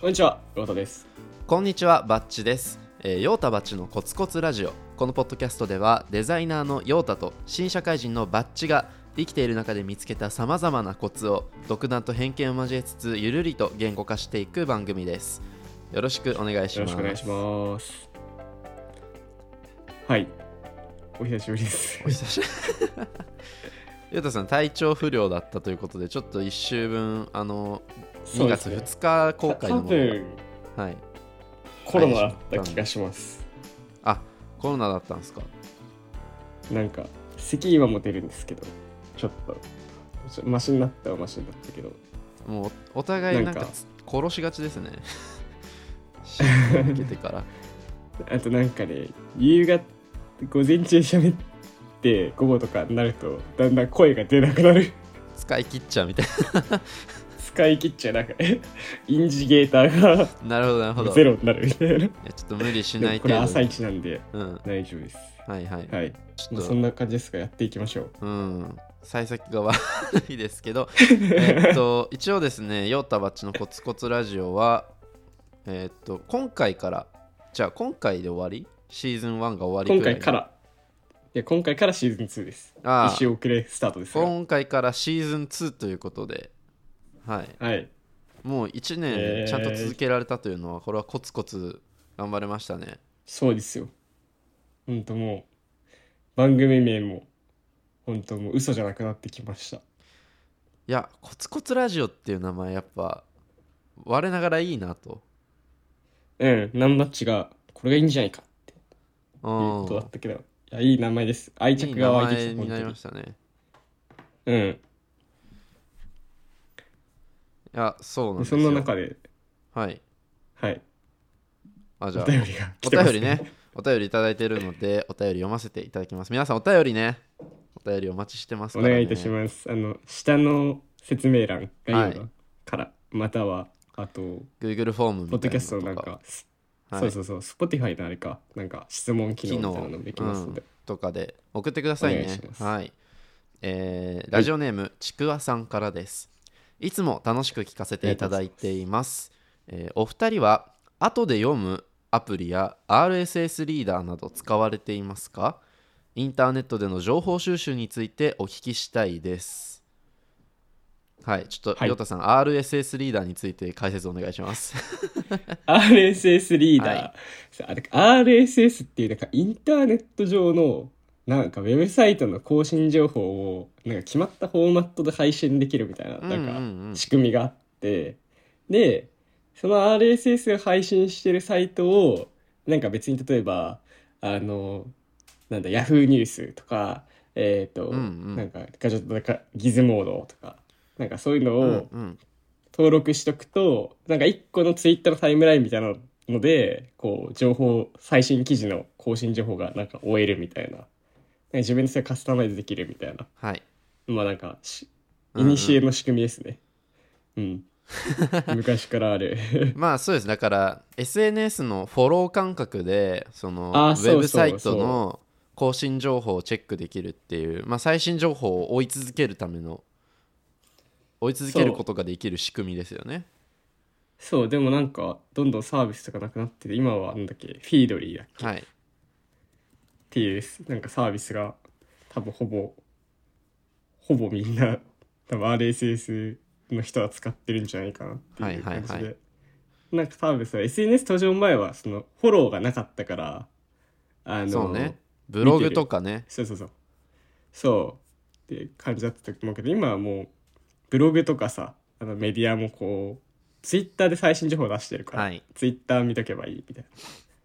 こんにちは、ロータです。こんにちはバッチです、えー、ヨータバッチのコツコツラジオこのポッドキャストではデザイナーのヨータと新社会人のバッチが生きている中で見つけたさまざまなコツを独断と偏見を交えつつゆるりと言語化していく番組ですよろしくお願いしますよろしくお願いします。はい。お久しぶりですお。久しぶり ヨータさん体調不良だったということでちょっと1週分あの2月ね。2日公開多のもの分はい。コロナだった気がします。あコロナだったんですか？なんか、咳今も出るんですけど、ちょっと、マシになったはマシになったけど、もうお互いなんか殺しがちですね。シーズン受けてから。あとなんかね、夕方、午前中喋って、午後とかになると、だんだん声が出なくなる。使い切っちゃうみたい使い切っちゃう、なんか、インジゲーターがななるほどなるほど。ゼロになるみたいな。いやちょっと無理しないこれ朝一なんでうん。大丈夫です。はいはい、はい。ちょっと。まあそんな感じですが、やっていきましょう。うん。幸先が悪い ですけど。えっと一応ですねヨータバッチのコツコツラジオはえっと今回からじゃあ今回で終わり？シーズン1が終わりくらい今回から、いや、今回からシーズン2です。ああ。一周遅れスタートですが。今回からシーズン2ということではいはい。もう1えー年ちゃんと続けられたというのは、これはコツコツ頑張れましたね。そうですよ。ほんともう、番組名も、ほんともう嘘じゃなくなってきました。いや、コツコツラジオっていう名前やっぱ、我ながらいいなと。うん、ナンバッチが、これがいいんじゃないかってういうことだんっ。たけど、いや、いい名前です。愛着が湧いてきた、前になり。ましたね。うん。いや、そうなんですよ。んな中で、はい。はい、あ、じゃあお、便りが来おてます、便りね。お便りいただいてるので、お便り読ませていただきます。皆さん、お便りね。お便りお待ちしてますね。お願いいたします。あの、下の説明欄概要から、または、あと、Google フォームみたいポッドキャストなんか、はいそうそうそう、Spotify のあれか、なんか質問機能みたいなのもできますので、とかで送ってくださいねいはい。えーラジオネーム、ちくわさんからです。いつも楽しく聞かせていただいています。えーお二人は、後で読むアプリや RSS リーダーなど使われていますか？インターネットでの情報収集についてお聞きしたいです。はい、ちょっと、はいヨタさん、RSS リーダーについて解説お願いします。RSS リーダー、はい RSS っていうなんかインターネット上のなんかウェブサイトの更新情報をなんか決まったフォーマットで配信できるみたいなうんなんうんうん。か仕組みがあって、でその RSS を配信してるサイトをなんか別に例えばあのなんだ Yahoo ニュースとかえっ、と、うんうん。なんかガジェットとかギズモードとかなんかそういうのを、うんうん。登録しとくとなんか一個のツイッターのタイムラインみたいなのでこう情報最新記事の更新情報がなんか終えるみたいな自分でそれカスタマイズできるみたいな。はい。まあなんかしうんうん。イニシエの仕組みですね。うん、昔からある。まあそうです。だから SNS のフォロー感覚でそのウェブサイトの更新情報をチェックできるっていう、まあ、最新情報を追い続けるための追い続けることができる仕組みですよね。そう。でもなんかどんどんサービスとかなくなってて今はなんだっけ？フィードリーだっけ、っはいていうなんかサービスが多分ほぼほぼみんな多分 RSS の人は使ってるんじゃないかなっていう感じで、はいはい。はいなんか多分さ SNS 登場前はそのフォローがなかったからあのそうね。ブログとかね。そうそうそう。そう。って感じだったと思うけど今はもうブログとかさあのメディアもこうツイッターで最新情報出してるから、はい。ツイッター見とけばいいみたい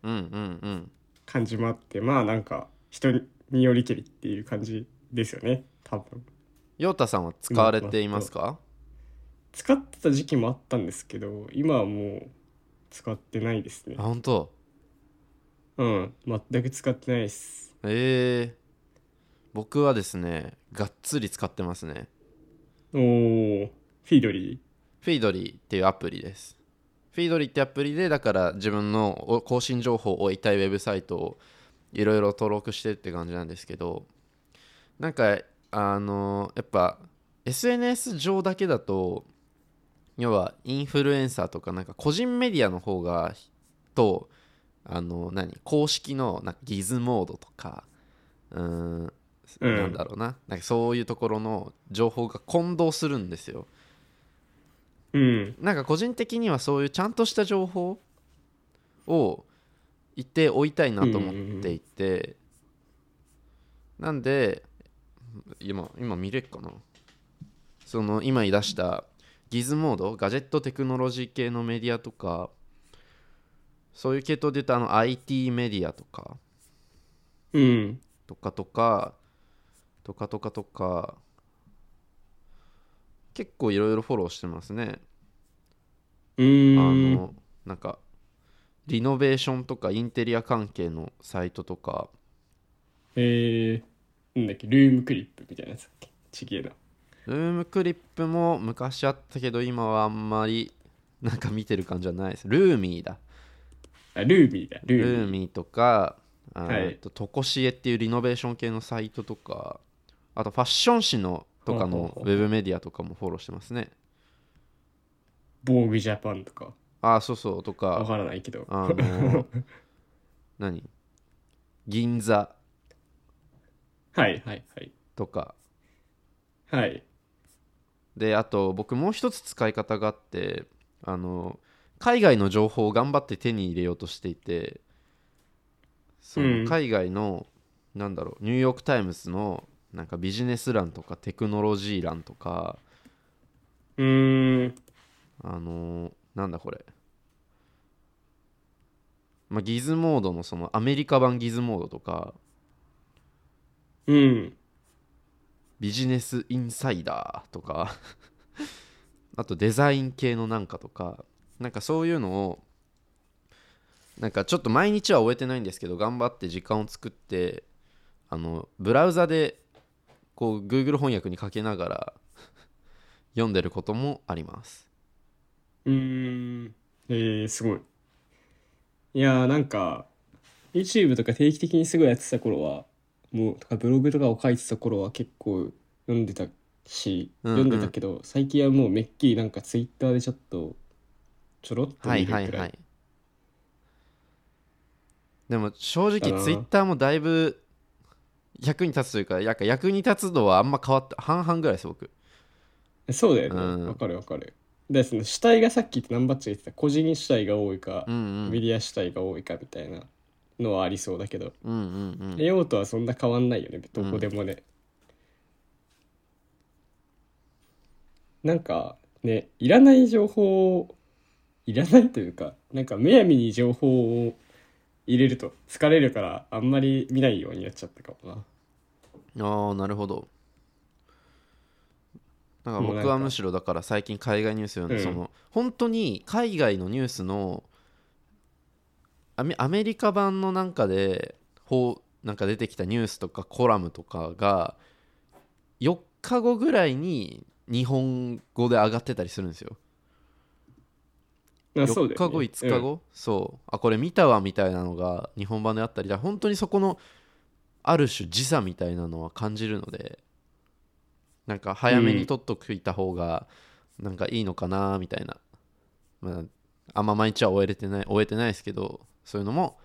な。うんうんうん感じもあってまあなんか人によりけりっていう感じですよね。多分。ヨータさんは使われていますか？使ってた時期もあったんですけど今はもう使ってないですね。あ本当？うん。全く使ってないです。え。ー、僕はですねがっつり使ってますね。おー。フィードリフィードリーっていうアプリです。フィードリーってアプリで、だから自分のお更新情報を置いたいウェブサイトをいろいろ登録してって感じなんですけど、なんか、あのやっぱ SNS 上だけだと、要はインフルエンサーとかなんか個人メディアの方がとあの何公式のなんかギズモードとかうーんうん。なんだろうな。なんかそういうところの情報が混同するんですようん。なんか個人的にはそういうちゃんとした情報を言っておいたいなと思っていて、なんで今今見れっかな。その今言い出したギズモードガジェットテクノロジー系のメディアとかそういう系統で言うとあの IT メディアとか。うん。とかとかとかとかとか結構いろいろフォローしてますね。うん。のなんかリノベーションとかインテリア関係のサイトとか。えー、なんだっけルームクリップみたいなやつだっけ？ちげえな。ルームクリップも昔あったけど今はあんまりなんか見てる感じはないです。ルーミーだ。あルーミーだ。ルルーミー。ーミーとかあはい。とトコシエっていうリノベーション系のサイトとか。あとファッション誌のとかのウェブメディアとかもフォローしてますね。ボーグジャパンとか。あそうそうとか。わからないけど。あの 何？銀座。はいはいはい。とか。はい。であと僕もう一つ使い方があってあの海外の情報を頑張って手に入れようとしていてそうん。の海外の、なんだろうニューヨーク・タイムズのなんかビジネス欄とかテクノロジー欄とかうーん。あのなんだこれ、まあ、ギズモードのそのアメリカ版ギズモードとかうん。ビジネスインサイダーとか あとデザイン系のなんかとかなんかそういうのをなんかちょっと毎日は終えてないんですけど頑張って時間を作ってあのブラウザでこう Google 翻訳にかけながら 読んでることもあります。うーん。えー、すごい。いやーなんか YouTube とか定期的にすごいやってた頃はもうとかブログとかを書いてた頃は結構読んでたし、うんうん。読んでたけど最近はもうめっきりなんか Twitter でちょっとちょろっとはい見るくらい、はいはいでも正直 Twitter もだいぶ役に立つというか役に立つ度はあんま変わって半々ぐらいです僕。そうだよね。うん。わ、かるわかる。でその主体がさっき言ってナンバッチが言ってた個人主体が多いか、うんうん。メディア主体が多いかみたいなのはありそうだけど、うんうんうん。用途はそんな変わんないよねどこでもね、なんかねいらない情報をいらないというかなんかむやみに情報を入れると疲れるからあんまり見ないようになっちゃったかもな。ああなるほど。なんか僕はむしろだから最近海外ニュース読んで、うん。その本当に海外のニュースのアメアメリカ版のなんかでほうなんか出てきたニュースとかコラムとかが4日後ぐらいに日本語で上がってたりするんですよ4あそうだよね。日後5日後、そう。あこれ見たわみたいなのが日本版であったり。だ本当にそこのある種時差みたいなのは感じるのでなんか早めに取っとくいた方がなんかいいのかなみたいな、まあ、あんま毎日は終えれてない終えてないですけどそういうのも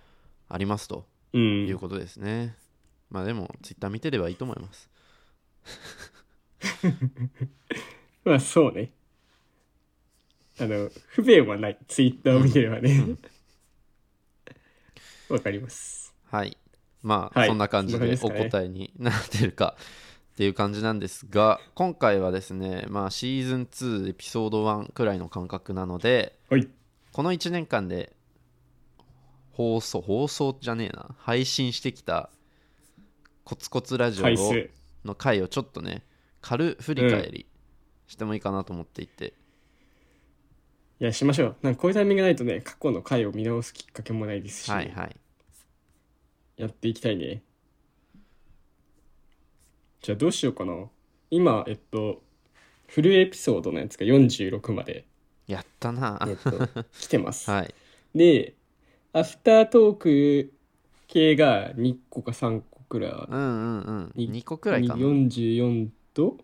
ありますと。うん、いうことですね、まあでもツイッター見てればいいと思います。まあそうねあの不便はない。ツイッターを見てればね。わ、かります。はい。まあ、はい。そんな感じでおそんな感じですかね。答えになってるか。っていう感じなんですが今回はですねまあシーズン2エピソード1くらいの感覚なのではい。この1年間で放送放送じゃねえな。配信してきたコツコツラジオ回数の回をちょっとね軽振り返りしてもいいかなと思っていて、いやしましょう。なんかこういうタイミングないとね過去の回を見直すきっかけもないですし、はいはい。やっていきたいね。じゃあどうしようかな。今えっとフルエピソードのやつが46まで、やったな。えっと、来てます、はい。でアフタートーク系が2個か3個くらい。うんうんうん。に2個くらいかな。44と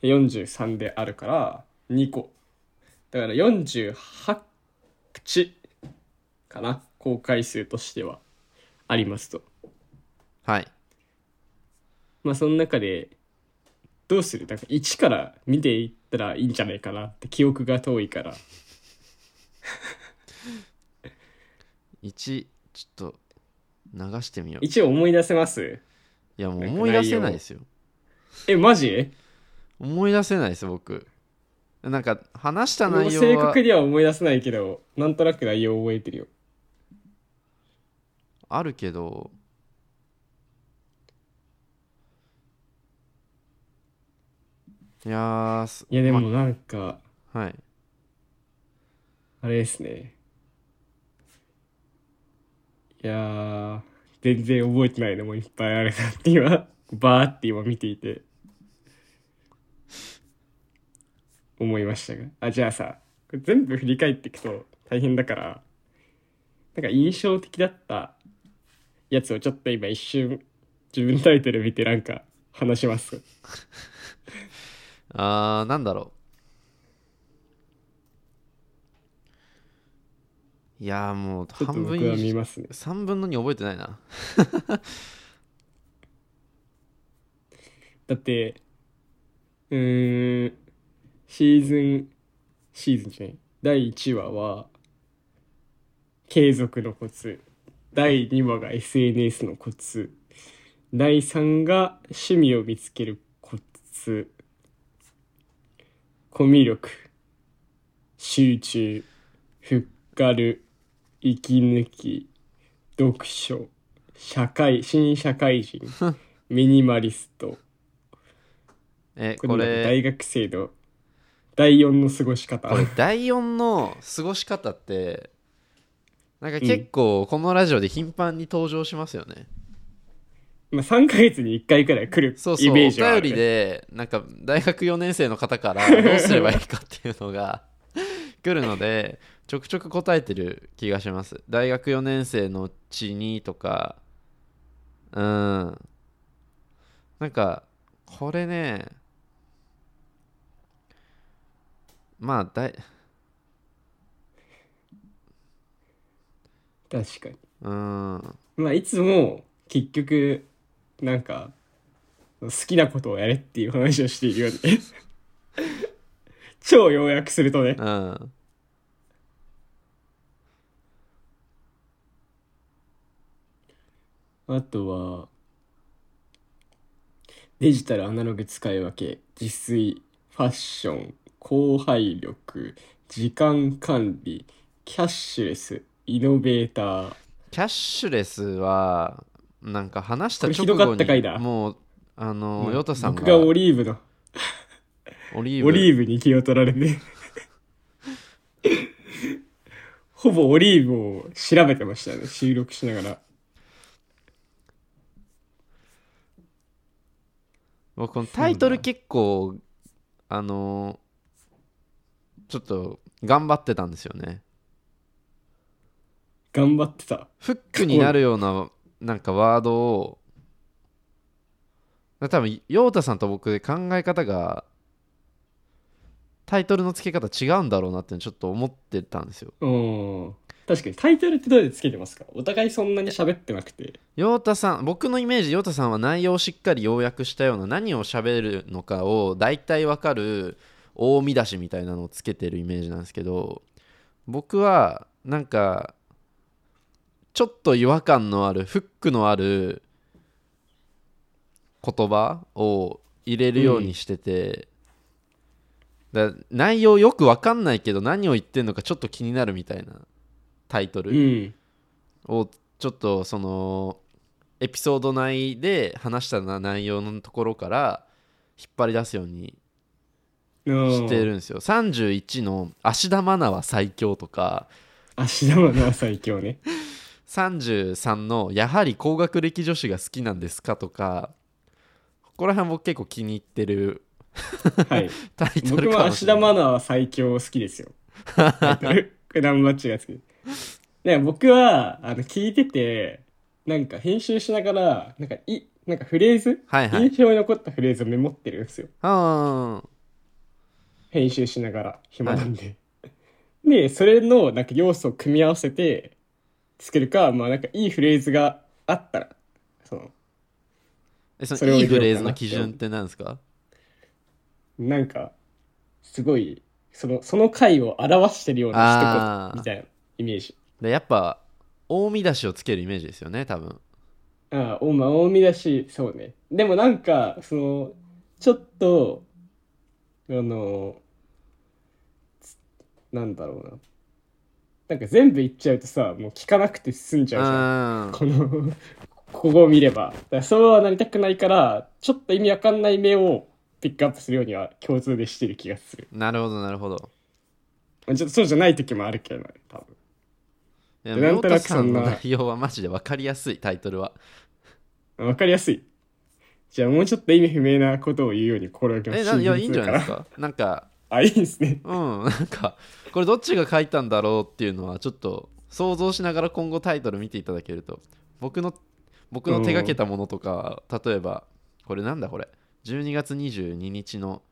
43であるから2個だから48口かな公開数としてはありますと。はい。まあその中でどうする？なんか1から見ていったらいいんじゃないかなって記憶が遠いから。1ちょっと流してみよう。い1思い出せます？やもう思い出せないですよ。えマジ？思い出せないです僕なんか話した内容は正確には思い出せないけどなんとなく内容覚えてるよ。あるけどいやいやでもなんかはい。あれですね。いやー全然覚えてないのもいっぱいあるなって今バーって今見ていて思いましたがあじゃあさこれ全部振り返っていくと大変だからなんか印象的だったやつをちょっと今一瞬自分のタイトル見てなんか話します。あーなんだろう。いやーもう半分僕は見以上ますね。3分の2覚えてないな。だってうーんシーズンシーズンじゃない。第1話は継続のコツ。第2話が SNS のコツ。第3が趣味を見つけるコツ。コミュ力。集中。ふっかる。息抜き。読書。社会新社会人。ミニマリスト。えこれこれ大学生の第4の過ごし方。これ第4の過ごし方ってなんか結構このラジオで頻繁に登場しますよね、まあ3ヶ月に1回くらい来るそうそうおイメージはある。便りでなんか大学4年生の方からどうすればいいかっていうのが 来るのでちょくちょく答えてる気がします。大学4年生のうちにとかうん。なんかこれねまあだい確かに。うん。まあいつも結局なんか好きなことをやれっていう話をしているよね。超要約するとね。うん。あとはデジタルアナログ使い分け自炊ファッション後輩力時間管理キャッシュレスイノベーター。キャッシュレスはなんか話した直後にもうあのヨタさんが僕がオリーブのオリーブ？オリーブに気を取られて。ほぼオリーブを調べてましたね収録しながら。僕このタイトル結構あのちょっと頑張ってたんですよね。頑張ってた。フックになるようななんかワードを多分陽太さんと僕で考え方がタイトルの付け方違うんだろうなってちょっと思ってたんですよ。うん。確かにタイトルってどうやってつけてますか？お互いそんなに喋ってなくて。陽太さん僕のイメージ陽太さんは内容をしっかり要約したような何を喋るのかを大体わかる大見出しみたいなのをつけてるイメージなんですけど僕はなんかちょっと違和感のあるフックのある言葉を入れるようにしてて、だ内容よくわかんないけど何を言ってんのかちょっと気になるみたいなタイトル、をちょっとそのエピソード内で話した内容のところから引っ張り出すようにしてるんですよ。31の「芦田愛菜は最強」とか。芦田愛菜は最強ね。33の「やはり高学歴女子が好きなんですか?」とか。ここら辺僕結構気に入ってるはい。タイト僕ルかもしも芦田愛菜は最強好きですよ。これナンバッチが好き。で僕はあの聞いててなんか編集しながらなんかいなんかフレーズ、はいはい。印象に残ったフレーズをメモってるんですよ。あ編集しながら暇なんで、で、それのなんか要素を組み合わせて作るか、まあなんかいいフレーズがあったら、その、えそのいいフレーズの基準って何ですか？なんか、すごい、その、その回を表してるような一言みたいなイメージ。でやっぱ大見出しをつけるイメージですよね多分。ああ、おまあ、大見だし、そうね。でもなんか、その、ちょっと、あの、つなんだろうな。なんか全部言っちゃうとさ、もう聞かなくて済んじうゃうじゃん。んこの、ここを見れば。だからそうはなりたくないから、ちょっと意味わかんない目をピックアップするようには共通でしてる気がする。なるほどなるほどまあちょっとそうじゃない時もあるけどね、多分。いやでなんとなく太田さんのそんな内容はマジで分かりやすいタイトルはわかりやすい。じゃあもうちょっと意味不明なことを言うように心がけます。えないやいいんじゃないですか。かなんか あ、いいですね。うんなんかこれどっちが書いたんだろうっていうのはちょっと想像しながら今後タイトル見ていただけると僕の僕の手がけたものとか例えばこれなんだこれ？12月22日の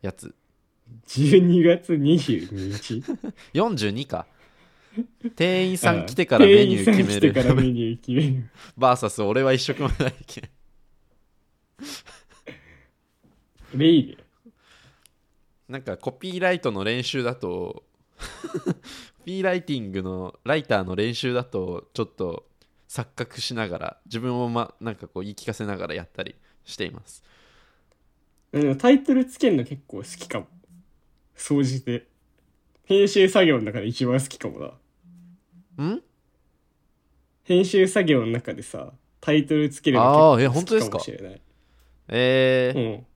やつ12月22日？42か店員さん来てからメニュー決め店員さん来てからるメニュー決める。バーサス俺は一食もないけん レイで。なんかコピーライトの練習だとコピーライティングのライターの練習だとちょっと錯覚しながら自分を、ま、なんかこう言い聞かせながらやったりしていますうん、タイトルつけるの結構好きかも。総じて。編集作業の中で一番好きかもな。ん？編集作業の中でさ、タイトルつけるあのーえ結構好きかも本しれない。えーうん。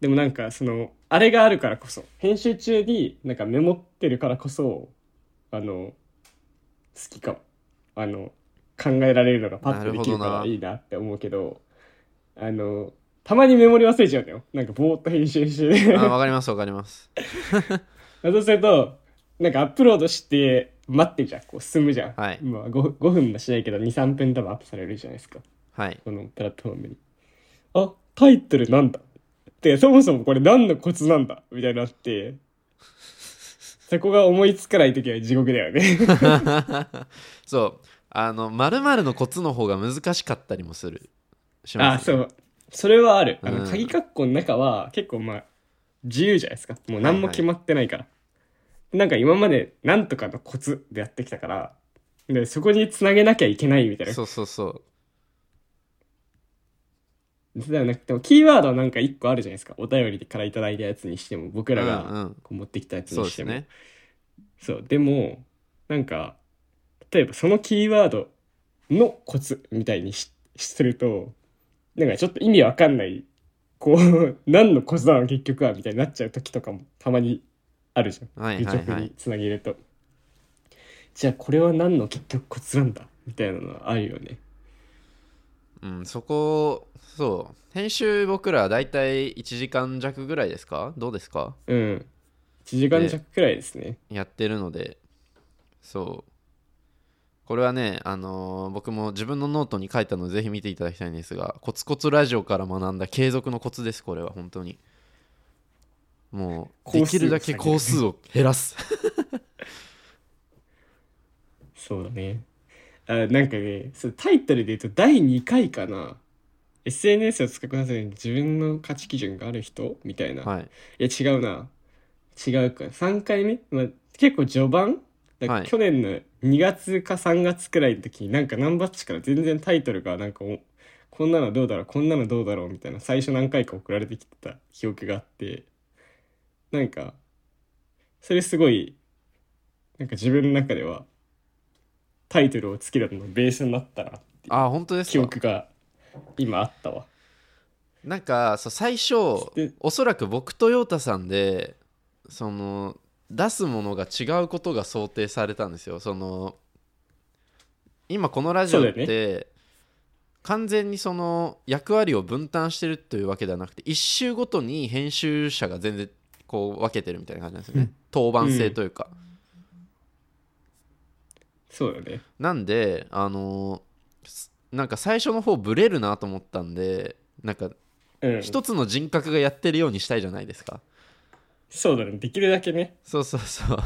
でもなんかその、あれがあるからこそ、編集中になんかメモってるからこそ、あの、好きかも。あの、考えられるのがパッとできるかなるほどないらいなって思うけど、あの、たまにメモリ忘れちゃうんだよ。なんかぼーっと編集して。あわかりますわかります そうすると、なんかアップロードして待ってじゃん。こう進むじゃん。はいまあ 5, 5分もしないけど2、3分多分アップされるじゃないですか。はいこのプラットフォームに。あ、タイトルなんだで、そもそもこれ何のコツなんだ？みたいになって、そこが思いつかないときは地獄だよね。そうあの〇〇のコツの方が難しかったりもするしあ、ますそう。それはある。あの、うん鍵括弧の中は結構まあ、自由じゃないですか。もう何も決まってないから。なんか今までなんとかのコツでやってきたから、で、そこにつなげなきゃいけないみたいな。そうそうそうでもなんかでもキーワードはなんか一個あるじゃないですか。お便りからいただいたやつにしても、僕らうんうがんこう持ってきたやつにしても。そうですねそう。でも、なんか、例えばそのキーワードのコツみたいにしすると、なんかちょっと意味わかんない、こう、何のコツなの結局はみたいになっちゃう時とかもたまにあるじゃん。はいはいはい愚直につなげると。じゃあこれは何の結局コツなんだみたいなのはあるよね。うん、そこそう。編集僕らだいたい1時間弱ぐらいですか？どうですか？うん。1時間弱くらいですね。やってるので。そう。これはね、あのー僕も自分のノートに書いたのでぜひ見ていただきたいんですがコツコツラジオから学んだ継続のコツですこれは本当に。もうできるだけ工数を減らす。そうだね。あなんかね、そうタイトルで言うと第2回かな。SNS を使うことに自分の価値基準がある人？みたいな。はい。いや、違うな。違うか。3回目、まあ、結構序盤？だからはい。去年の2月か3月くらいの時になんかナンバッチから全然タイトルがなんかおこんなのどうだろう？こんなのどうだろう？みたいな。最初何回か送られてきてた記憶があって。なんかそれすごいなんか自分の中ではタイトルをつけるののベースになったなっていうあ本当です記か憶が今あったわ。なんかそう最初でおそらく僕と陽太さんでその出すものが違うことが想定されたんですよ。その今このラジオって完全にその役割を分担してるというわけではなくて一周ごとに編集者が全然こう分けてるみたいな感じなんですよね。当番制というか、そうだね。なんであのすなんか最初の方ブレるなと思ったんでなんかうん。一つの人格がやってるようにしたいじゃないですか。そうだね。できるだけね。そうそうそう。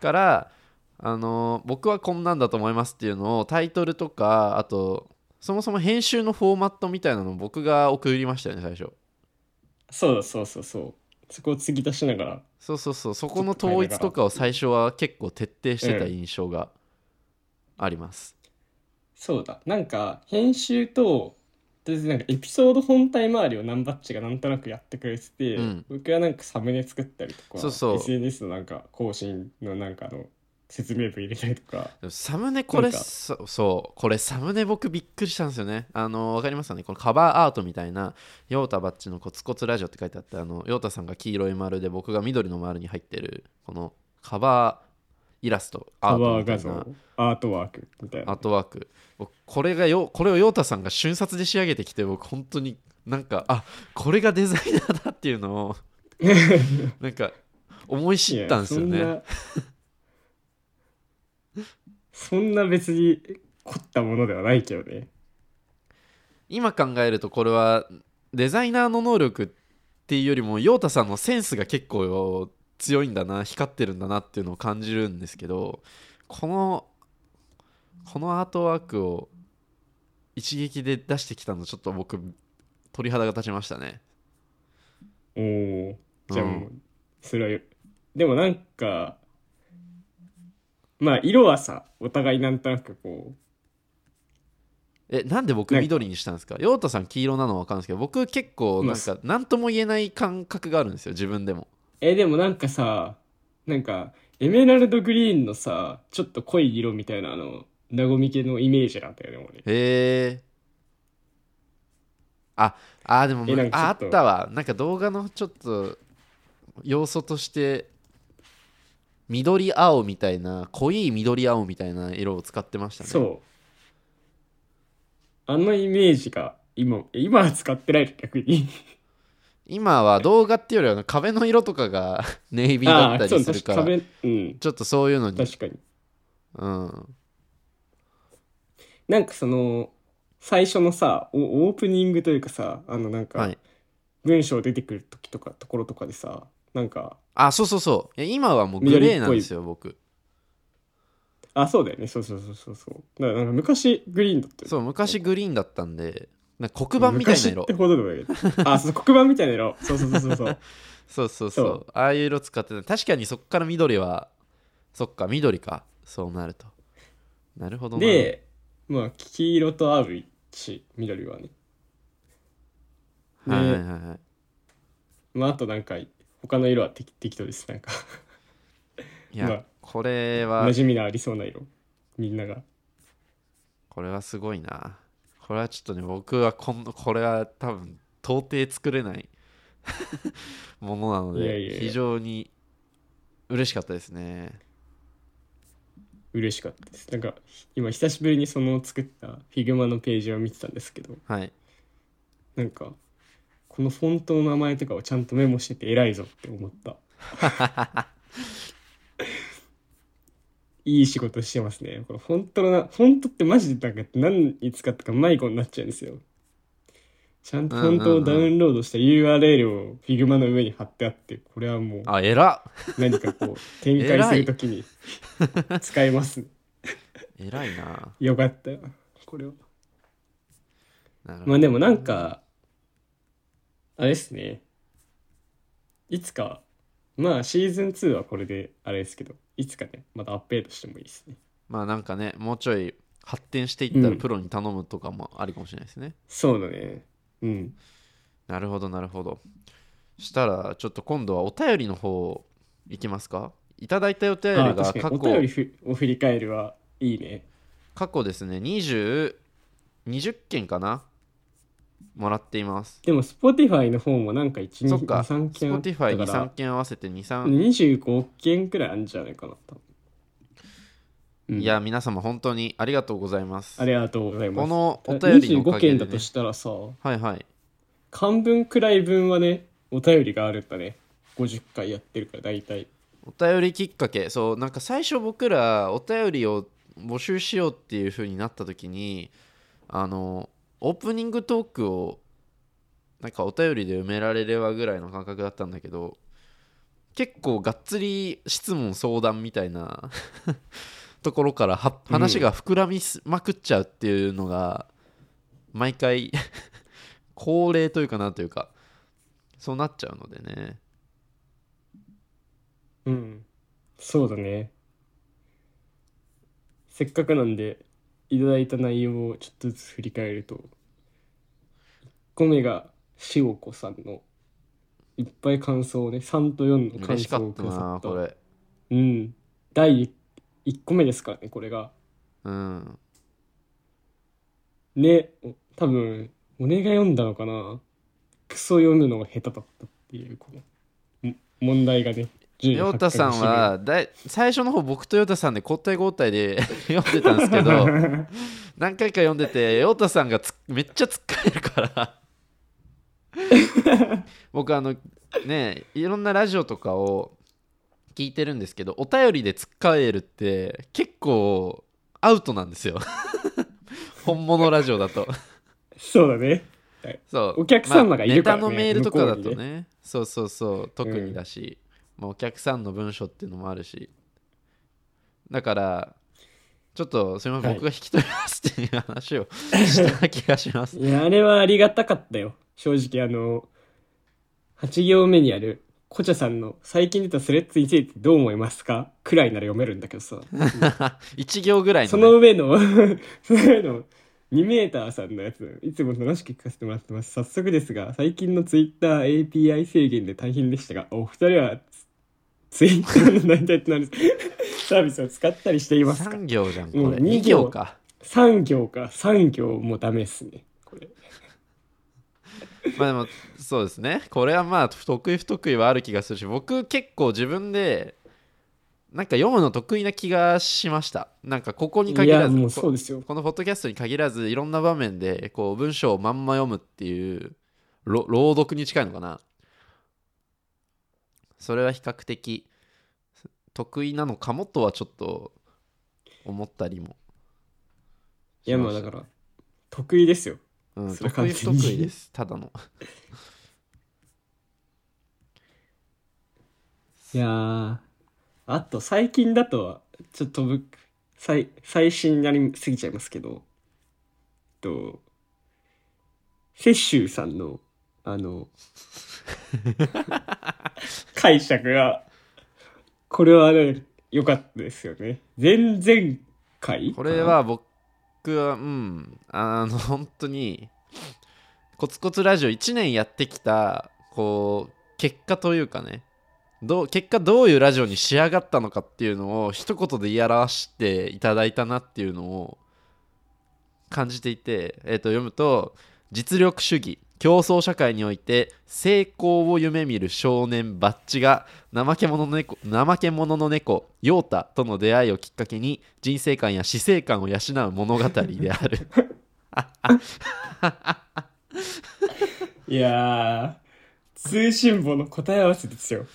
からあの僕はこんなんだと思いますっていうのをタイトルとかあとそもそも編集のフォーマットみたいなのを僕が送りましたよね最初。そうだそうそうそう。そこを継ぎ足しながら。そうそうそう。そこの統一とかを最初は結構徹底してた印象があります、そうだ。なんか編集ととりあえずなんかエピソード本体周りをナンバッチがなんとなくやってくれてて、うん。僕はなんかサムネ作ったりとかそうそう。SNS のなんか更新のなんかあの説明文入れたりとか。サムネこれそそうこれサムネ僕びっくりしたんですよね。あのわかりますかね？このカバーアートみたいなヨータバッチのコツコツラジオって書いてあってあのヨータさんが黄色い丸で僕が緑の丸に入ってるこのカバーイラストアカート画像アートワークみたいアーなトワーク。僕これがよこれをヨータさんが瞬殺で仕上げてきて僕本当になんかあこれがデザイナーだっていうのを なんか思い知ったんですよね。そんな別に凝ったものではないけどね。今考えるとこれはデザイナーの能力っていうよりもヨータさんのセンスが結構強いんだな光ってるんだなっていうのを感じるんですけどこのこのアートワークを一撃で出してきたのちょっと僕鳥肌が立ちましたね。おおじゃあもう、うそれはよでもなんかまあ色はさお互いなんとなくこえなんで僕緑にしたんですか？ヨータさん黄色なのは分かるんですけど僕結構なんか何とも言えない感覚があるんですよ自分でも。うえでもなんかさなんかエメラルドグリーンのさちょっと濃い色みたいなあのなごみ系のイメージなんだよね俺。へえ。ああでもああったわ。なんか動画のちょっと要素として緑青みたいな濃い緑青みたいな色を使ってましたね。そう。あのイメージが今今は使ってないの逆に今は動画っていうよりは壁の色とかがネイビーだったりするからうん。ちょっとそういうのに確かに。うん。なんかその最初のさオオープニングというかさあのなんかはい。文章出てくる時とかところとかでさなんかあそうそうそう。いや今はもうグレーなんですよ僕。あそうだよね。そうそうそうそう。そうだからなんか昔グリーンだったよそう昔グリーンだったんでな黒板みたいな色。あ、そう、黒板みたいな色。そうそうそうそう。そうそうそう。ああいう色使ってた。確かにそこから緑は、そっか、緑か。そうなると。なるほどで、まあ、黄色と合うし、緑はね。はいはいはい、まあ、あとなんか、他の色は適適当です。なんかいや、まあ、これは。馴染みのありそうな色。みんなが。これはすごいな。これはちょっとね僕はこんこれは多分到底作れない ものなので非常に嬉しかったですね。嬉しかったです。なんか今久しぶりにその作った Figma のページを見てたんですけどはい。なんかこのフォントの名前とかをちゃんとメモしてて偉いぞって思った いい仕事してますね。このフォントのなフォントってマジでなんか何に使ったか迷子になっちゃうんですよ。ちゃんとフォントをダウンロードした URL を Figma の上に貼ってあってこれはもうあ偉っ。何かこう 展開するときに使えます。偉いな。よかったよ。これは。まあでもなんかあれですね。いつかまあシーズン2はこれであれですけどいつかねまたアップデートしてもいいですね。まあなんかねもうちょい発展していったうんらプロに頼むとかもありかもしれないですね、そうだね。うん。なるほどなるほど。したらちょっと今度はお便りの方いきますか？いただいたお便りあが過確かに。お便去りふを振り返るはいいね。過去ですね20 20件かな？もらっています。でも Spotify の方もなんか1、2、そっか。3件あったか23ら件合わせて23 25件くらいあるんじゃないかな多分、うん。いや皆様本当にありがとうございます。ありがとうございます。このお便りのおか25げで、ね。件だと、したらさはいはい。漢文くらい分はねお便りがあるんだね50回やってるから大体。お便りきっかけ。そうなんか最初僕らお便りを募集しようっていう風になった時にあのオープニングトークをなんかお便りで埋められればぐらいの感覚だったんだけど結構がっつり質問相談みたいな ところから話が膨らみまくっちゃうっていうのが毎回恒例というかなというかそうなっちゃうのでね。うん。そうだね。せっかくなんでいただいた内容をちょっとずつ振り返ると1個目が塩子さんのいっぱい感想をね3と4の感嬉しか想をった。なくださったこれ。うん。第1個目ですからねこれが。うん。ねお多分俺が読んだのかな。クソ読むのが下手だったっていうこのも問題がね順位ヨタさんはだい最初の方僕とヨタさんで交代交代で 読んでたんですけど 何回か読んでてヨタさんがつめっちゃ突っかえるから。僕あのねいろんなラジオとかを聞いてるんですけどお便りで突っかえるって結構アウトなんですよ。本物ラジオだと。そうだね。そう。お客様がいるからねまあネタのメールとかだと向こうね。そうそうそう。特にだし、まあ、お客さんの文章っていうのもあるし。だからちょっとすみません、はい。僕が引き取りますっていう話を した気がします。いやあれはありがたかったよ。正直あの8行目にあるコチャさんの最近出たスレッズについてどう思いますか？くらいなら読めるんだけどさ。1行ぐらいその,、ね、の上のその上の 2メーターさんのやついつも楽しく聞かせてもらってます。早速ですが最近のツイッター API 制限で大変でしたがお二人はツツイッターの何体となるサービスを使ったりしていますか？3行じゃんこれ。もう2二行。行か。3行か。3行もダメっすね。これ。まあでもそうですね。これはまあ得意不得意はある気がするし僕結構自分でなんか読むの得意な気がしました。なんかここにい限らずそうですよ。このポッドキャストに限らずいろんな場面でこう文章をまんま読むっていうろ朗読に近いのかなそれは比較的得意なのかもとはちょっと思ったりもいやまあだから得意ですよ。うん、それ得意不得意です。ただの。いやーあと最近だとはちょっとぶ最最新になりすぎちゃいますけどと雪舟さんのあの解釈がこれはね良かったですよね。前々回これは僕はうんあの本当にコツコツラジオ1年やってきたこう結果というかね。どう結果どういうラジオに仕上がったのかっていうのを一言で言い表していただいたなっていうのを感じていて、えー、と読むと実力主義。競争社会において成功を夢見る少年バッチが怠け者の猫怠け者の猫ヨータとの出会いをきっかけに人生観や死生観を養う物語である。いやー通信簿の答え合わせですよ。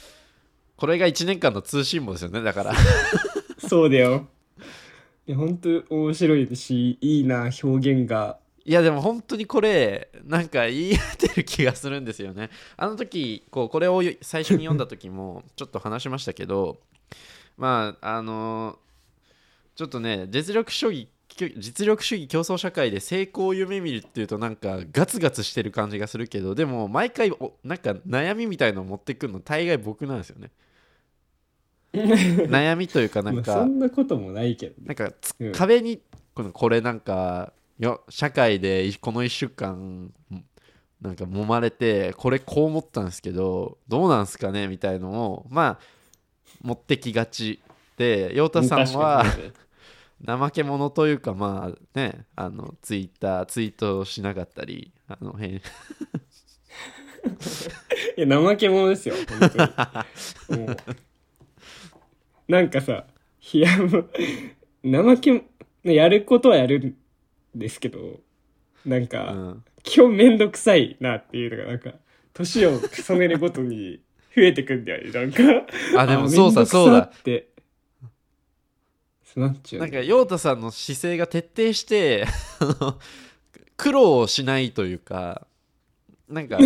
これが1年間の通信簿ですよねだから。そうだよ。いや本当面白いしいいな表現がいやでも本当にこれなんか言い当てる気がするんですよね。あの時こうこれを最初に読んだ時もちょっと話しましたけどまああのちょっとね実力主義実力主義競争社会で成功を夢見るっていうとなんかガツガツしてる感じがするけどでも毎回おなんか悩みみたいのを持ってくるの大概僕なんですよね。悩みというかなんまあかそんなこともないけどね。なんかつうん。壁にこのこれなんかよ社会でこの1週間なんか揉まれてこれこう思ったんですけどどうなんすかねみたいのをまあ持ってきがちで陽太さんは怠け者というかまあねあのツイッターツイートしなかったりあの辺 いや怠け者ですよ本当に。もうなんかさいやもう怠けやることはやるんですけどなんか、うん。基本めんどくさいなっていうのがなんか年を重ねるごとに増えてくんだよねなんか。あでもそうさそうだって。そうなっちゃうなんか陽太さんの姿勢が徹底して苦労をしないというかなんか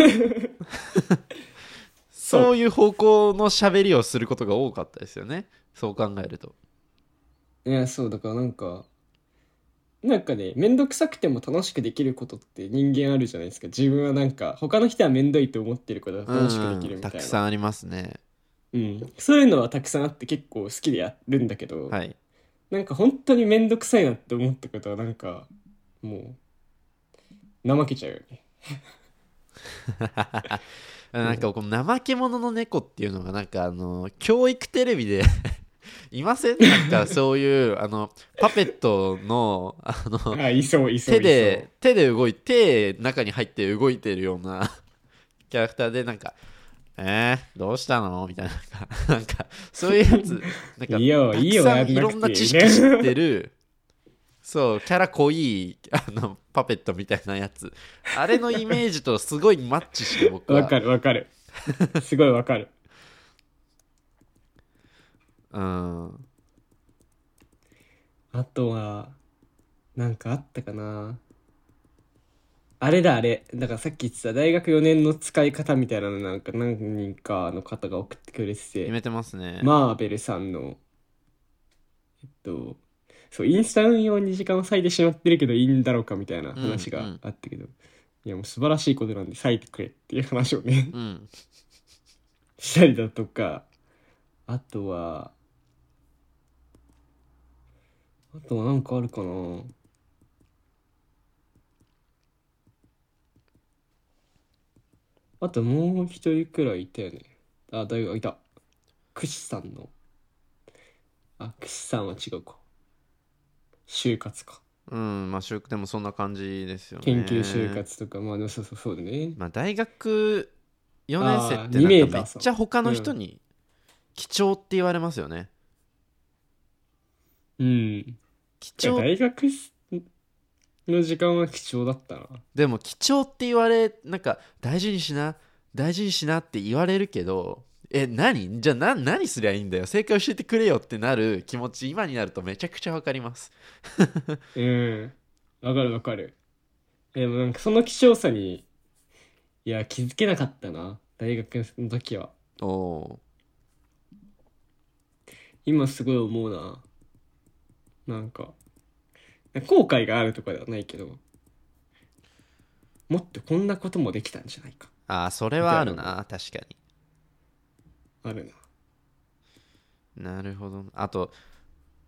そう。そういう方向の喋りをすることが多かったですよね。そう考えると。いやそうだからなんかなんかね面倒くさくても楽しくできることって人間あるじゃないですか。自分はなんか他の人は面倒いと思ってることが楽しくできるみたいな。たくさんありますね。うん、そういうのはたくさんあって結構好きでやるんだけど、はい。なんか本当に面倒くさいなって思ったことはなんかもう怠けちゃうよね。なんかこの怠け者の猫っていうのがなんかあの教育テレビでいませんなんかそういうあのパペットのあのあいそういそう手で手で動いて手中に入って動いてるようなキャラクターでなんか「えー、どうしたの?」みたいななんかそういうやつなんか いろんな知識知ってるそうキャラ濃いあのパペットみたいなやつ。あれのイメージとすごいマッチして僕は。わかるわかる。すごいわかるうん。あとはなんかあったかな。あれだあれ。だからさっき言ってた大学4年の使い方みたいなのなんか何人かの方が送ってくれてて。決めてますね、マーベルさんの。えっとそうインスタ運用に時間を割いてしまってるけどいいんだろうかみたいな話があったけど、いやもう素晴らしいことなんで割いてくれっていう話をね。うん。したりだとか。あとはあとはなんかあるかな。あともう一人くらいいたよね。あ大学いた。クシさんの。あクシさんは違うか。就活か。うんまあ就でもそんな感じですよね。研究就活とか。まあそうそうそうだね。まあ大学4年生って2メなんかめっちゃ他の人に貴重って言われますよねうん貴重大学の時間は貴重だったなでも貴重って言われなんか大事にしな大事にしなって言われるけどえ何？じゃあな何すりゃいいんだよ正解教えてくれよってなる気持ち今になるとめちゃくちゃわかります うん。わかるわかる。でもなんかその希少さに、いや、気づけなかったな。大学の時は。おお今すごい思うな。なんか、後悔があるとかではないけど、もっとこんなこともできたんじゃないか。ああそれはあるな確かにあるな。なるほどあと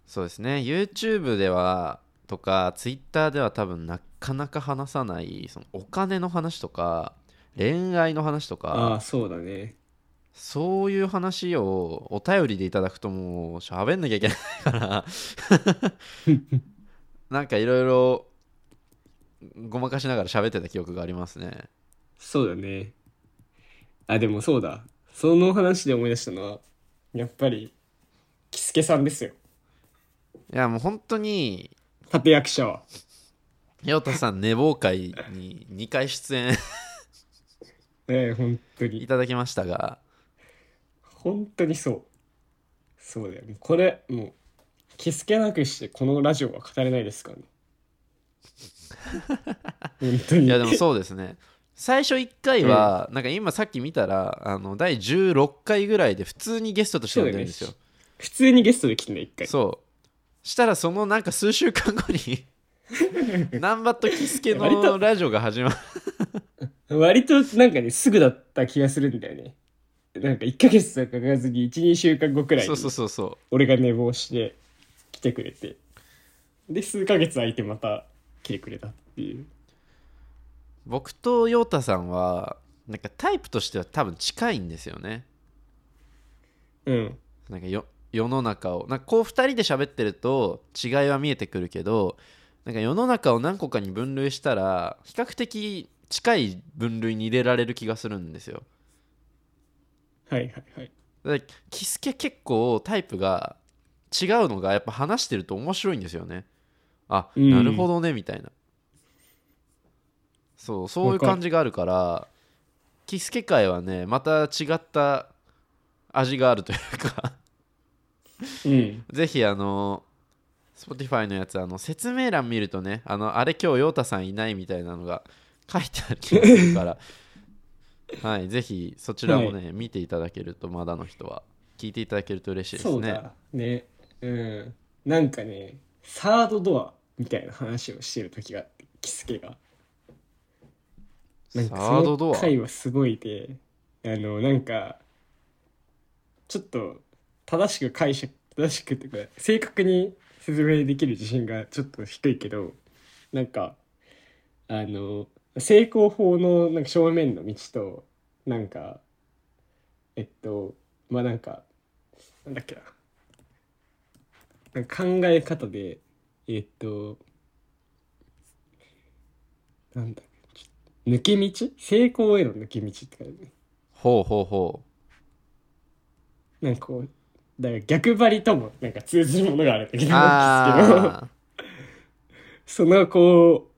そうですね YouTube ではとか Twitter では多分なかなか話さないそのお金の話とか恋愛の話とかああ、そうだね。そういう話をお便りでいただくともう喋んなきゃいけないから なんかいろいろごまかしながら喋ってた記憶がありますねそうだね。あ、でもそうだ。その話で思い出したのは、やっぱり、キスケさんですよ。いやもう本当に立役者は。陽太さん寝坊会に2回出演 ねえ、本当にい。ただきましたが本当にそう。そうだよもうこれもう気付けなくしてこのラジオは語れないですからね。本当に。いやでもそうですね。最初1回は、なんか今さっき見たらあの第16回ぐらいで普通にゲストとして呼んでるんですよ。そう普通にゲストで来てね一回。そう。したらそのなんか数週間後にナンバットキスケのラジオが始まる。割となんかねすぐだった気がするんだよねなんか1ヶ月とかかかずに12週間後くらいにそうそうそうそ俺が寝坊して来てくれて。で数ヶ月空いてまた来てくれたっていう。う僕と陽太さんはなんかタイプとしては多分近いんですよね。うん。なんかよ世の中を。なんかこう2人で喋ってると違いは見えてくるけどなんか世の中を何個かに分類したら比較的近い分類に入れられる気がするんですよはいはいはい。キスケ結構タイプが違うのがやっぱ話してると面白いんですよね。あ、うん。なるほどねみたいな。そうそういう感じがあるからキスケ界はねまた違った味があるというか。うん。ぜひあの Spotify のやつあの説明欄見るとねあのあれ今日陽太さんいないみたいなのが書いてある気がするから はいぜひそちらもね、見ていただけるとまだの人は聞いていただけると嬉しいですね。そうだね。うん。なんかねサードドアみたいな話をしてる時があってキスケが。なんかサードドア？その回はすごいであのなんかちょっと正しく解釈正しくっていうか正確に説明できる自信がちょっと低いけどなんかあの成功法のなんか正面の道となんかえっとまあなんかなんだっけな。なんか考え方でえっとなんだ抜け道？成功への抜け道って書いてある。ねほうほうほなんかこうだから逆張りともなんか通じるものがあるんだけうどですけど。あ そのこう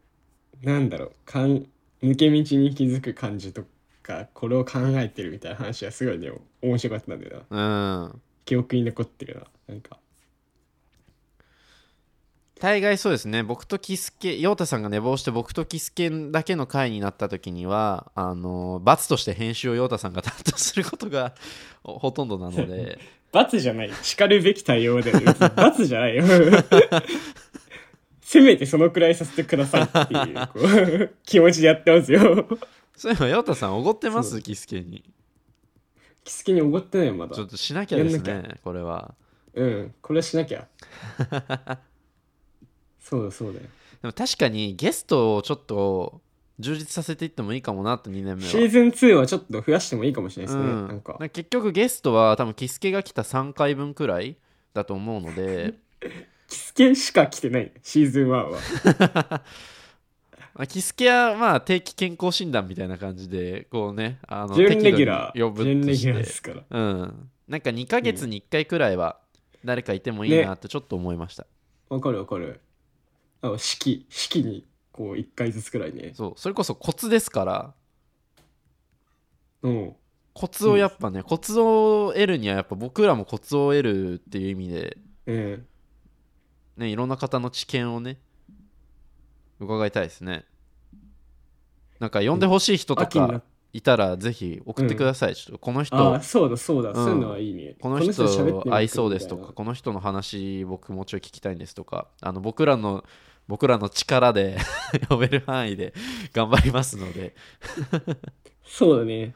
なんだろうかん抜け道に気づく感じとかこれを考えてるみたいな話はすごいね面白かったんだよな。ーうん。記憶に残ってるな。なんか。大概そうですね。僕とキスケ陽太さんが寝坊して僕とキスケだけの回になった時にはあの罰として編集を陽太さんが担当することがほ ほとんどなので。罰じゃない。叱るべき対応だよ。別に罰じゃないよ せめてそのくらいさせてくださいっていうこう気持ちでやってますよ。そういえば陽太さんおごってます？キスケに。キスケにおごってないよまだ。ちょっとしなきゃですねこれは。うんこれはしなきゃ。そうだそうだよ。でも確かにゲストをちょっと充実させていってもいいかもなと2年目は。シーズン2はちょっと増やしてもいいかもしれないですね、うん。なんか。結局ゲストは多分キスケが来た3回分くらいだと思うので キスケしか来てない。シーズン1 は。まあキスケはまあ定期健康診断みたいな感じでこうねあの準レギュラ適度に呼ぶー準レギュラーですから。うん。なんか2ヶ月に1回くらいは誰かいてもいいなってちょっと思いました、わかるわかる。あ式式にこう1回ずつくらいね。そう。それこそコツですから。うん。コツをやっぱね、コツを得るにはやっぱ僕らもコツを得るっていう意味で。うんねいろんな方の知見をね伺いたいですね。なんか呼んでほしい人とかいたらぜひ送ってください、ちょっとこの人あそうだそうだ、ん。そういうのはいいね。この人合いそうですとかこの人の話僕もうちょい聞きたいんですとかあの僕らの僕らの力で 呼べる範囲で頑張りますので。そうだね。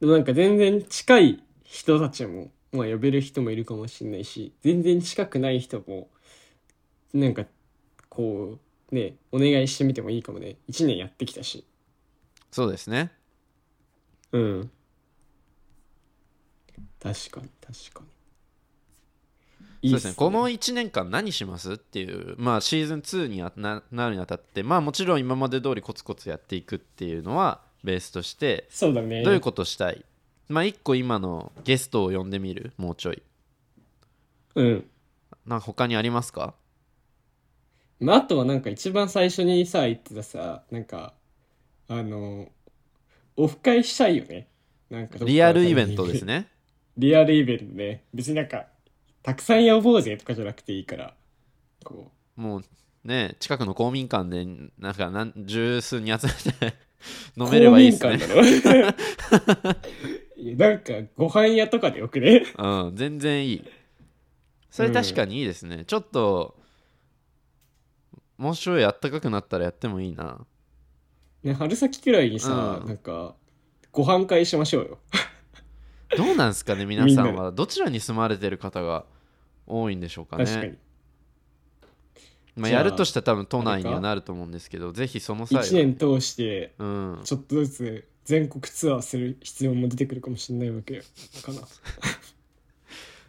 でもなんか全然近い人たちもまあ呼べる人もいるかもしれないし全然近くない人もなんかこうねお願いしてみてもいいかもね。1年やってきたし。そうですね。うん。確かに確かに。いいっそうですね。この1年間何しますっていうまあシーズン2にあななるにあたってまあもちろん今まで通りコツコツやっていくっていうのはベースとしてそうだね。どういうことしたい？まあ1個今のゲストを呼んでみる？もうちょい。うん。なんか他にありますか？まあ、あとはなんか一番最初にさ言ってたさなんかあのオフ会したいよね。なんかリアルイベントですね。リアルイベントね別になんかたくさん呼ぼうぜとかじゃなくていいから。こもうね近くの公民館でなんか何十数人集めてう飲めればいいですね。なんかご飯屋とかでよくね。うん全然いい。それ確かにいいですね、ちょっともうちょいあったかくなったらやってもいいな。ね春先くらいにさ、うん。なんかご飯会しましょうよ。どうなんですかね皆みんなさんはどちらに住まれてる方が多いんでしょうかね。確かに。まあ、じゃあやるとしたら多分都内にはなると思うんですけどぜひその際は。1年通してうん、ちょっとずつ全国ツアーする必要も出てくるかもしれないわけかな。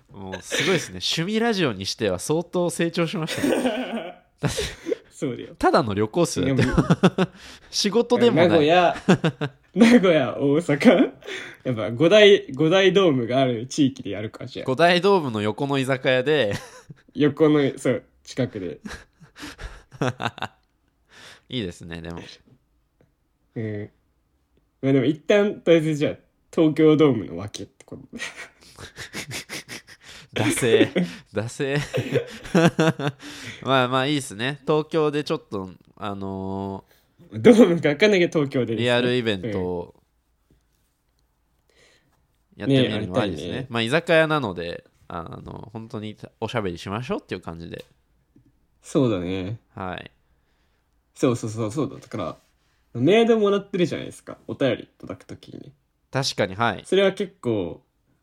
もうすごいですね。趣味ラジオにしては相当成長しましたね そうだよ。ただの旅行数。だってでも 仕事でもない。名古屋 名古屋大阪。やっぱ五大五大ドームがある地域でやるかじゃあ。五大ドームの横の居酒屋で。横のそう近くで。いいですねでも。うん。まあでも一旦とりあえずじゃあ東京ドームの訳ってこと。で惰性。惰性。まあまあいいですね。東京でちょっとあのドームが開かなきゃ東京でーリアルイベントをやってみるのもありですね。ねね。まあ居酒屋なのであの本当におしゃべりしましょうっていう感じで。そうだね。はい。そうそうそうそうだ。だからメイドもらってるじゃないですか。お便り届くときに。ね確かにはい。それは結構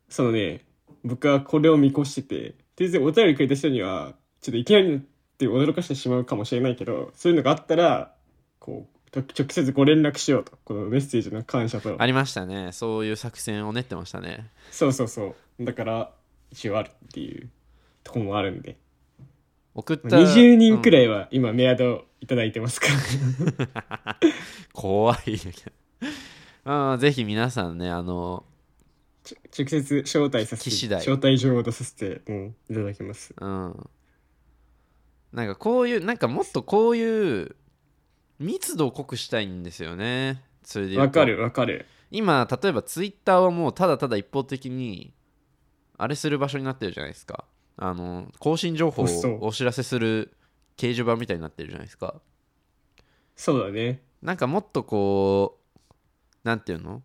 そのね僕はこれを見越してて全然お便りくれた人にはちょっといきなりって驚かしてしまうかもしれないけどそういうのがあったらこうと直接ご連絡しようとこのメッセージの感謝と。ありましたね。そういう作戦を練ってましたね。そうそうそう。だから一応あるっていうとこもあるんで。送った20人くらい、いは今メアドいただいてますから、う ん怖い あーぜひ皆さんねあの直接招待させて招待状を出させて、うん、いただきます。うん。なんかこういうなんかもっとこういう密度を濃くしたいんですよね。それでわかるわかる。今例えばツイッターはもうただただ一方的にあれする場所になってるじゃないですか。あの更新情報をお知らせする掲示板みたいになってるじゃないですか。そうだね。なんかもっとこうなんていうの？お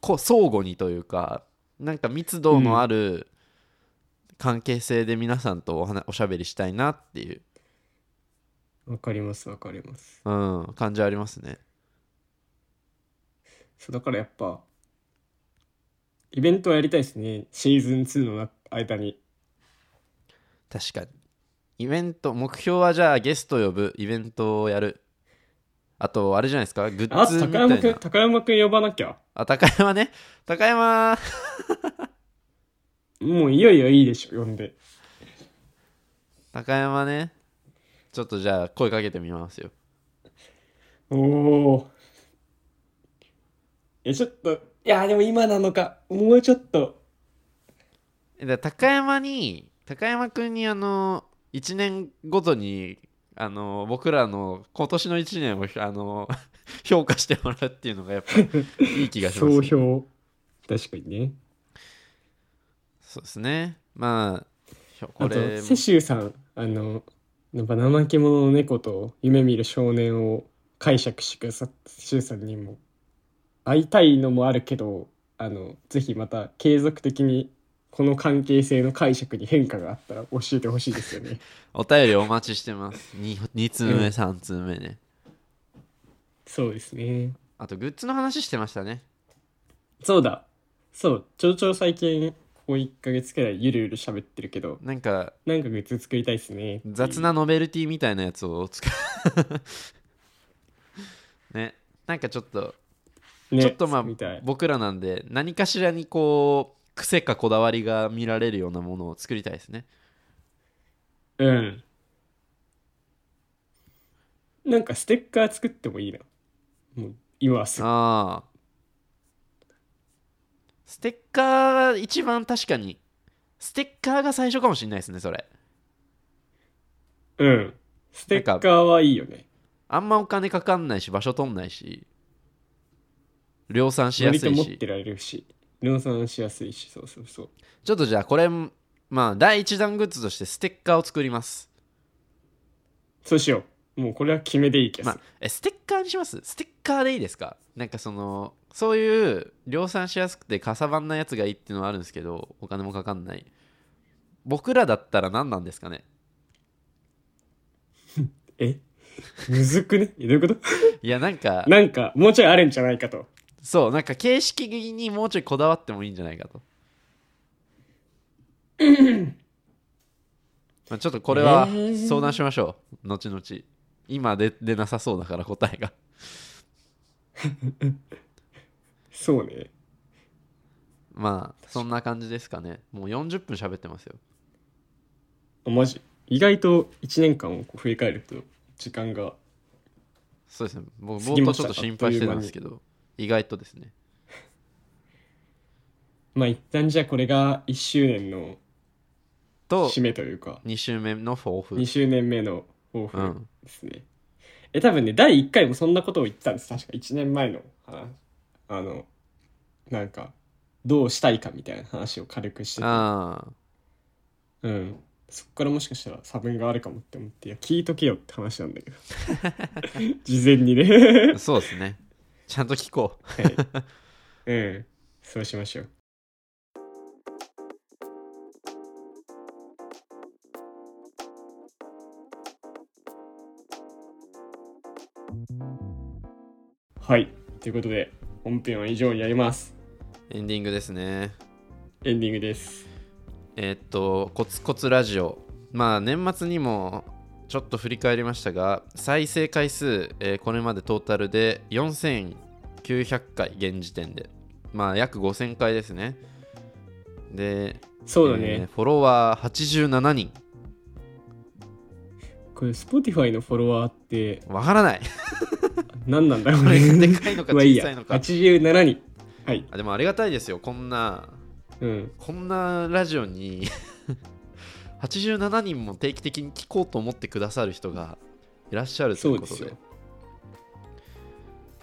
こう相互にというかなんか密度のある関係性で皆さんとお話おしゃべりしたいなっていう、わかりますわかります。うん、感じありますね。そうだからやっぱイベントはやりたいですね。シーズン2のな間に。確かに。イベント目標はじゃあゲスト呼ぶイベントをやるあとあれじゃないですか？グあッズみたと高山くんいな高山くん呼ばなきゃ。あ高山ね。高山。もういよいよいいでしょ呼んで。高山ね。ちょっとじゃあ声かけてみますよ。おおえちょっといやでも今なのか。もうちょっと。高山に高山くんにあの1年ごとにあの僕らの今年の1年をあの 評価してもらうっていうのがやっぱいい気がします、総評。確かにね。そうですね。まあこあとれも。セシューさんあのやっぱ怠け者の猫と夢見る少年を解釈してくださったセシューさんにも会いたいのもあるけどあのぜひまた継続的にこの関係性の解釈に変化があったら教えてほしいですよね。お便りお待ちしてます。2, 2通目うん。3通目ね。そうですね。あとグッズの話してましたね。そうだ。そう。ちょうちょ最近ここ1ヶ月くらいゆるゆる喋ってるけどなんかなんかグッズ作りたいですね。雑なノベルティみたいなやつを使う。ね。なんかちょっとねちょっとまあみたい。僕らなんで何かしらにこう癖かこだわりが見られるようなものを作りたいですね。うん。なんかステッカー作ってもいいな。もう今はすぐ。ああステッカーが一番確かに。ステッカーが最初かもしれないですねそれ。うん。ステッカーはいいよね。あんまお金かかんないし場所取んないし量産しや割すいし。と持ってられるし量産しやすいしそうそうそう。ちょっとじゃあこれまあ第一弾グッズとしてステッカーを作ります。そうしよう。もうこれは決めでいい気がますある、えステッカーにします？ステッカーでいいですか？なんかそのそういう量産しやすくてかさばんなやつがいいっていうのはあるんですけどお金もかかんない。僕らだったら何なんですかね？え？むずくね？えどういうこと？いやなんかなんかもうちょいあるんじゃないかとそうなんか形式にもうちょいこだわってもいいんじゃないかと。まあちょっとこれはえー。相談しましょう。後々。今出出なさそうだから答えが。そうね。まあそんな感じですかね。もう40分喋ってますよ。あマジ？意外と1年間をこう振り返ると時間がそうですね。僕冒頭ちょっと心配してたんですけど意外とですね。まあ一旦じゃあこれが1周年のと締めというか。2週目の抱負。2周年目の抱負うん。ですね、え多分ね第1回もそんなことを言ってたんです。確か1年前の話。あのなんかどうしたいかみたいな話を軽くしてて。ああ。うん。そっからもしかしたら差分があるかもって思っていや聞いとけよって話なんだけど。事前にね。そうですねちゃんと聞こう、はい、うん。そうしましょう。はい。ということで本編は以上になります。エンディングですね。エンディングです。えー、っとコツコツラジオ。まあ年末にもちょっと振り返りましたが再生回数、えーこれまでトータルで4900回現時点でまあ約5000回ですねでそうだね。えーフォロワー87人これ、Spotify のフォロワーってわからない何なんだろうこれがでね。かいのか。小さいのか87人。はい。あでもありがたいですよこんなうん。こんなラジオに87人も定期的に聞こうと思ってくださる人がいらっしゃるということでそうですよ。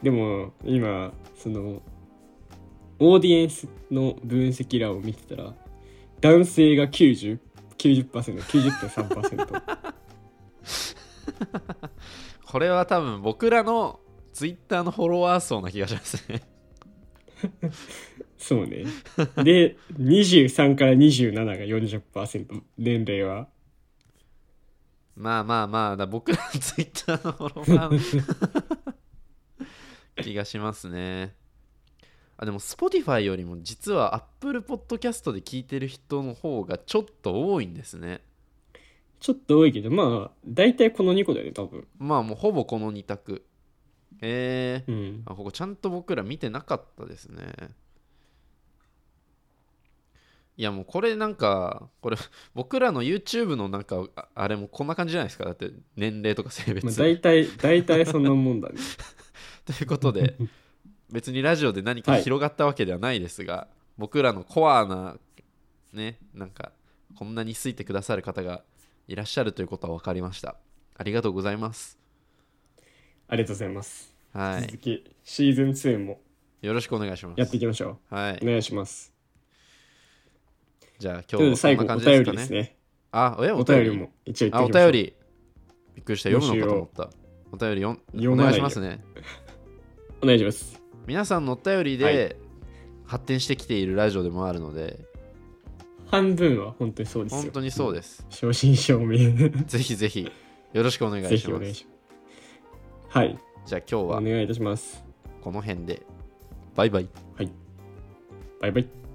でも、今、その、オーディエンスの分析欄を見てたら、男性が90、90%、90.3%。これは多分僕らのツイッターのフォロワー層な気がしますねそうね。で、23から27が40%、年齢は。まあまあまあだ僕らのツイッターのフォロワーの 気がしますねあでも Spotify よりも実は Apple Podcast で聞いてる人の方がちょっと多いんですねちょっと多いけど、まあ、大体この2個だよね、多分。まあもうほぼこの2択えー、うん。あここちゃんと僕ら見てなかったですねいやもうこれなんかこれ 僕らの YouTube のなんかああれもこんな感じじゃないですか？だって年齢とか性別、まあ、大体、大体そんなもんだね。ということで 別にラジオで何かはい広がったわけではないですが、僕らのコアなねなんかこんなに好いてくださる方がいらっしゃるということは分かりましたありがとうございますありがとうございます。はい続き、シーズン2もよろしくお願いしますやっていきましょはいう。お願いします。じゃあ今日は最後、お便りですね。あえお便りも一応言あ、っておきまし。お便り。びっくりした。読むのかと思った。お便りよ読まないよ願いしますね。お願いします。皆さんのお便りはで発展してきているラジオでもあるので、半分は本当にそうですよ。本当にそうです。す。正真正銘。ぜひぜひよろしくお願ぜいします。ひお願いします。はい。じゃあ今日はお願いいたします。この辺で。バイバイ。バイバイ。